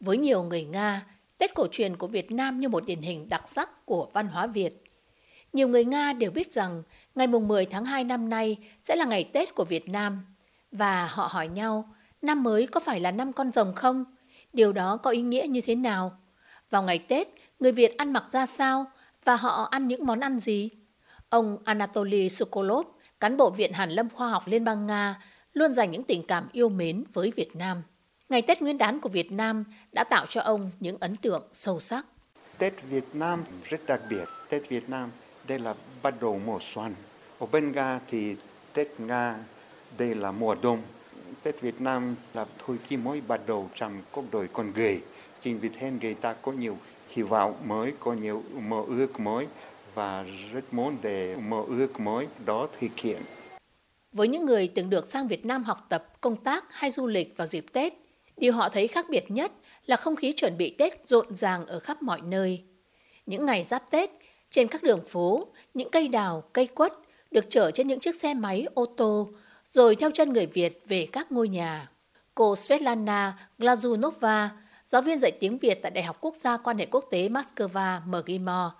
Với nhiều người Nga, Tết cổ truyền của Việt Nam như một điển hình đặc sắc của văn hóa Việt. Nhiều người Nga đều biết rằng ngày mùng 10 tháng 2 năm nay sẽ là ngày Tết của Việt Nam. Và họ hỏi nhau, năm mới có phải là năm con rồng không? Điều đó có ý nghĩa như thế nào? Vào ngày Tết, người Việt ăn mặc ra sao và họ ăn những món ăn gì? Ông Anatoly Sokolov, cán bộ Viện Hàn Lâm Khoa học Liên bang Nga, luôn dành những tình cảm yêu mến với Việt Nam. Ngày Tết Nguyên đán của Việt Nam đã tạo cho ông những ấn tượng sâu sắc. Tết Việt Nam rất đặc biệt. Tết Việt Nam đây là bắt đầu mùa xuân. Ở bên Nga thì Tết Nga đây là mùa đông. Tết Việt Nam là thời kỳ mới bắt đầu trong cuộc đời con người. Chính vì thế người ta có nhiều hy vọng mới, có nhiều mơ ước mới và rất muốn để mơ ước mới đó thực hiện. Với những người từng được sang Việt Nam học tập, công tác hay du lịch vào dịp Tết, điều họ thấy khác biệt nhất là không khí chuẩn bị Tết rộn ràng ở khắp mọi nơi. Những ngày giáp Tết, trên các đường phố, những cây đào, cây quất được chở trên những chiếc xe máy, ô tô, rồi theo chân người Việt về các ngôi nhà. Cô Svetlana Glazunova, giáo viên dạy tiếng Việt tại Đại học Quốc gia Quan hệ Quốc tế Moscow, MGIMO,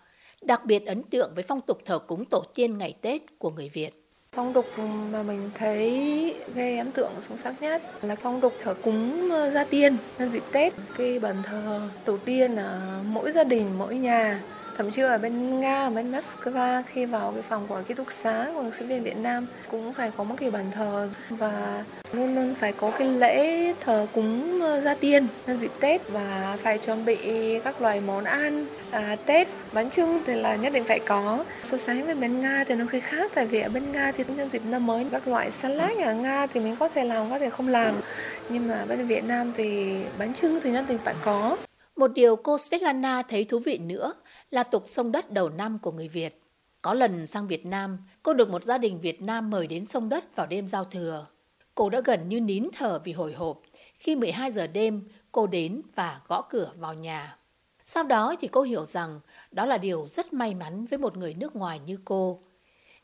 đặc biệt ấn tượng với phong tục thờ cúng tổ tiên ngày Tết của người Việt. Phong tục mà mình thấy gây ấn tượng sâu sắc nhất là phong tục thờ cúng ờ, gia tiên nhân dịp Tết. Cái bàn thờ tổ tiên ở mỗi gia đình, mỗi nhà thậm chí ở bên Nga, ở bên Moscow khi vào cái phòng của ký túc xá của sinh viên Việt Nam cũng phải có một cái bàn thờ. Và luôn luôn phải có cái lễ thờ cúng ờ, gia tiên nhân dịp Tết và phải chuẩn bị các loại món ăn. À, Tết bánh trưng thì là nhất định phải có. So sánh với bên Nga thì nó hơi khác tại vì ở bên Nga thì nhân dịp năm mới các loại salad ở Nga thì mình có thể làm có thể không làm. Nhưng mà bên Việt Nam thì bánh trưng thì nhất định phải có một điều cô Svetlana thấy thú vị nữa là tục sông đất đầu năm của người Việt. Có lần sang Việt Nam, cô được một gia đình Việt Nam mời đến sông đất vào đêm giao thừa. Cô đã gần như nín thở vì hồi hộp khi 12 giờ đêm cô đến và gõ cửa vào nhà. Sau đó thì cô hiểu rằng đó là điều rất may mắn với một người nước ngoài như cô.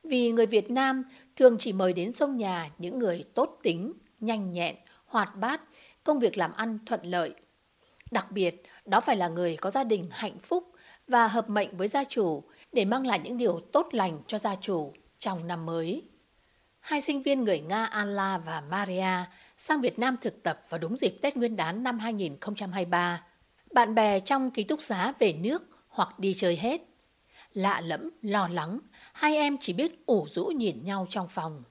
Vì người Việt Nam thường chỉ mời đến sông nhà những người tốt tính, nhanh nhẹn, hoạt bát, công việc làm ăn thuận lợi. Đặc biệt, đó phải là người có gia đình hạnh phúc và hợp mệnh với gia chủ để mang lại những điều tốt lành cho gia chủ trong năm mới. Hai sinh viên người Nga Anla và Maria sang Việt Nam thực tập vào đúng dịp Tết Nguyên đán năm 2023. Bạn bè trong ký túc xá về nước hoặc đi chơi hết. Lạ lẫm, lo lắng, hai em chỉ biết ủ rũ nhìn nhau trong phòng.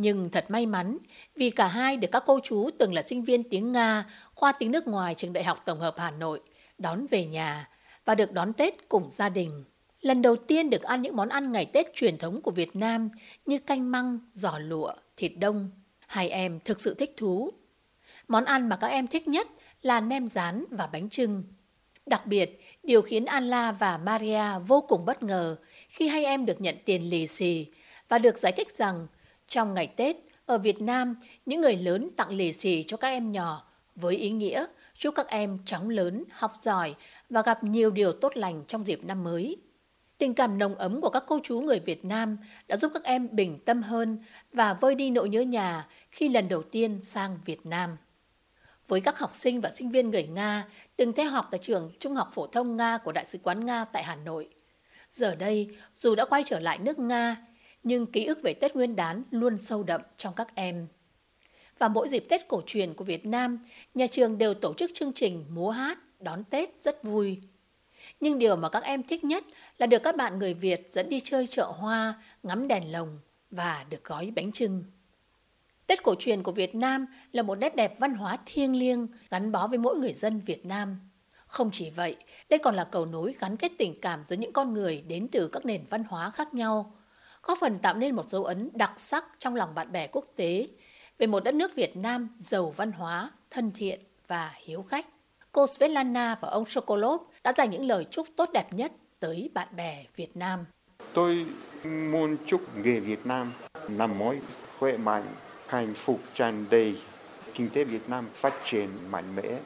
Nhưng thật may mắn vì cả hai được các cô chú từng là sinh viên tiếng Nga, khoa tiếng nước ngoài trường Đại học Tổng hợp Hà Nội, đón về nhà và được đón Tết cùng gia đình. Lần đầu tiên được ăn những món ăn ngày Tết truyền thống của Việt Nam như canh măng, giò lụa, thịt đông. Hai em thực sự thích thú. Món ăn mà các em thích nhất là nem rán và bánh trưng. Đặc biệt, điều khiến Anla và Maria vô cùng bất ngờ khi hai em được nhận tiền lì xì và được giải thích rằng trong ngày Tết, ở Việt Nam, những người lớn tặng lì xì cho các em nhỏ với ý nghĩa chúc các em chóng lớn, học giỏi và gặp nhiều điều tốt lành trong dịp năm mới. Tình cảm nồng ấm của các cô chú người Việt Nam đã giúp các em bình tâm hơn và vơi đi nỗi nhớ nhà khi lần đầu tiên sang Việt Nam. Với các học sinh và sinh viên người Nga từng theo học tại trường Trung học phổ thông Nga của Đại sứ quán Nga tại Hà Nội. Giờ đây, dù đã quay trở lại nước Nga, nhưng ký ức về Tết Nguyên đán luôn sâu đậm trong các em. Và mỗi dịp Tết cổ truyền của Việt Nam, nhà trường đều tổ chức chương trình múa hát, đón Tết rất vui. Nhưng điều mà các em thích nhất là được các bạn người Việt dẫn đi chơi chợ hoa, ngắm đèn lồng và được gói bánh trưng. Tết cổ truyền của Việt Nam là một nét đẹp văn hóa thiêng liêng gắn bó với mỗi người dân Việt Nam. Không chỉ vậy, đây còn là cầu nối gắn kết tình cảm giữa những con người đến từ các nền văn hóa khác nhau, góp phần tạo nên một dấu ấn đặc sắc trong lòng bạn bè quốc tế về một đất nước Việt Nam giàu văn hóa, thân thiện và hiếu khách. Cô Svetlana và ông Sokolov đã dành những lời chúc tốt đẹp nhất tới bạn bè Việt Nam. Tôi muốn chúc người Việt Nam năm mới khỏe mạnh, hạnh phúc tràn đầy, kinh tế Việt Nam phát triển mạnh mẽ.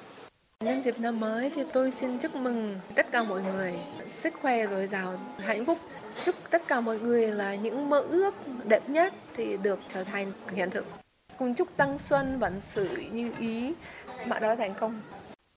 Nhân dịp năm mới thì tôi xin chúc mừng tất cả mọi người sức khỏe dồi dào, hạnh phúc. Chúc tất cả mọi người là những mơ ước đẹp nhất thì được trở thành hiện thực. Cùng chúc Tăng Xuân vận sự như ý, bạn đó thành công.